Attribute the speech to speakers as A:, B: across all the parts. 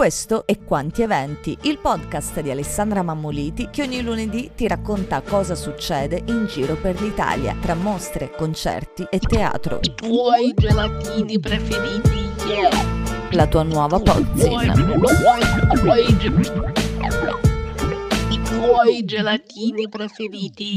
A: Questo è Quanti Eventi, il podcast di Alessandra Mammoliti che ogni lunedì ti racconta cosa succede in giro per l'Italia, tra mostre, concerti e teatro.
B: I tuoi gelatini preferiti, yeah.
A: La tua nuova pozzina.
B: I tuoi gelatini preferiti.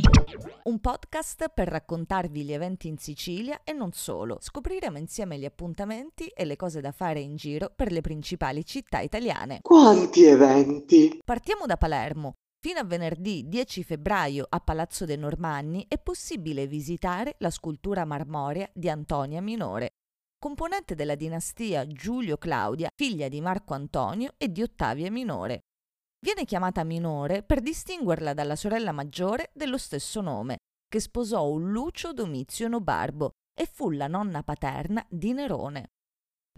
A: Un podcast per raccontarvi gli eventi in Sicilia e non solo. Scopriremo insieme gli appuntamenti e le cose da fare in giro per le principali città italiane.
C: Quanti eventi!
A: Partiamo da Palermo. Fino a venerdì 10 febbraio a Palazzo dei Normanni è possibile visitare la scultura marmorea di Antonia Minore, componente della dinastia Giulio-Claudia, figlia di Marco Antonio e di Ottavia Minore. Viene chiamata minore per distinguerla dalla sorella maggiore dello stesso nome, che sposò un Lucio Domizio Nobarbo e fu la nonna paterna di Nerone.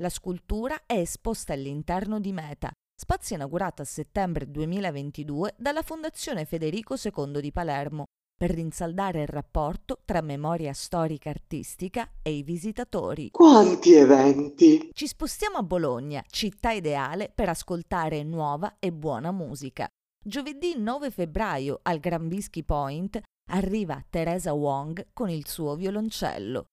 A: La scultura è esposta all'interno di Meta, spazio inaugurato a settembre 2022 dalla Fondazione Federico II di Palermo, per rinsaldare il rapporto tra memoria storica artistica e i visitatori.
C: Quanti eventi!
A: Ci spostiamo a Bologna, città ideale per ascoltare nuova e buona musica. Giovedì 9 febbraio al Gran Bisky Point arriva Teresa Wong con il suo violoncello.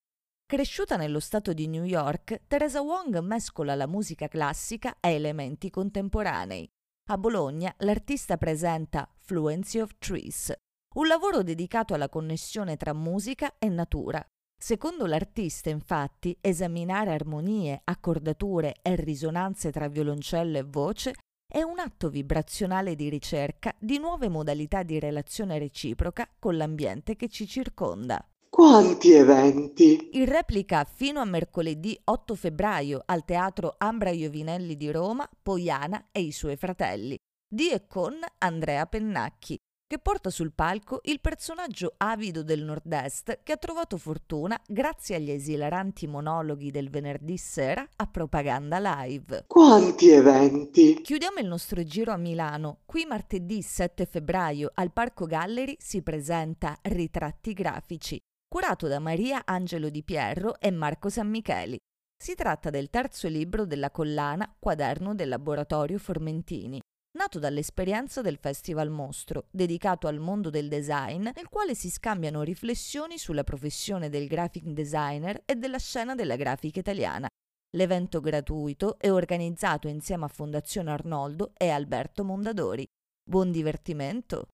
A: Cresciuta nello stato di New York, Teresa Wong mescola la musica classica a elementi contemporanei. A Bologna l'artista presenta Fluency of Trees, un lavoro dedicato alla connessione tra musica e natura. Secondo l'artista, infatti, esaminare armonie, accordature e risonanze tra violoncello e voce è un atto vibrazionale di ricerca di nuove modalità di relazione reciproca con l'ambiente che ci circonda.
C: Quanti eventi!
A: In replica fino a mercoledì 8 febbraio al Teatro Ambra Iovinelli di Roma, Poiana e i suoi fratelli, di e con Andrea Pennacchi, che porta sul palco il personaggio avido del nord-est che ha trovato fortuna grazie agli esilaranti monologhi del venerdì sera a propaganda live.
C: Quanti eventi!
A: Chiudiamo il nostro giro a Milano. Qui martedì 7 febbraio al Parco Gallery si presenta Ritratti grafici, curato da Maria Angelo Di Pierro e Marco San Micheli. Si tratta del terzo libro della collana Quaderno del Laboratorio Formentini nato dall'esperienza del Festival Mostro, dedicato al mondo del design, nel quale si scambiano riflessioni sulla professione del graphic designer e della scena della grafica italiana. L'evento gratuito è organizzato insieme a Fondazione Arnoldo e Alberto Mondadori. Buon divertimento!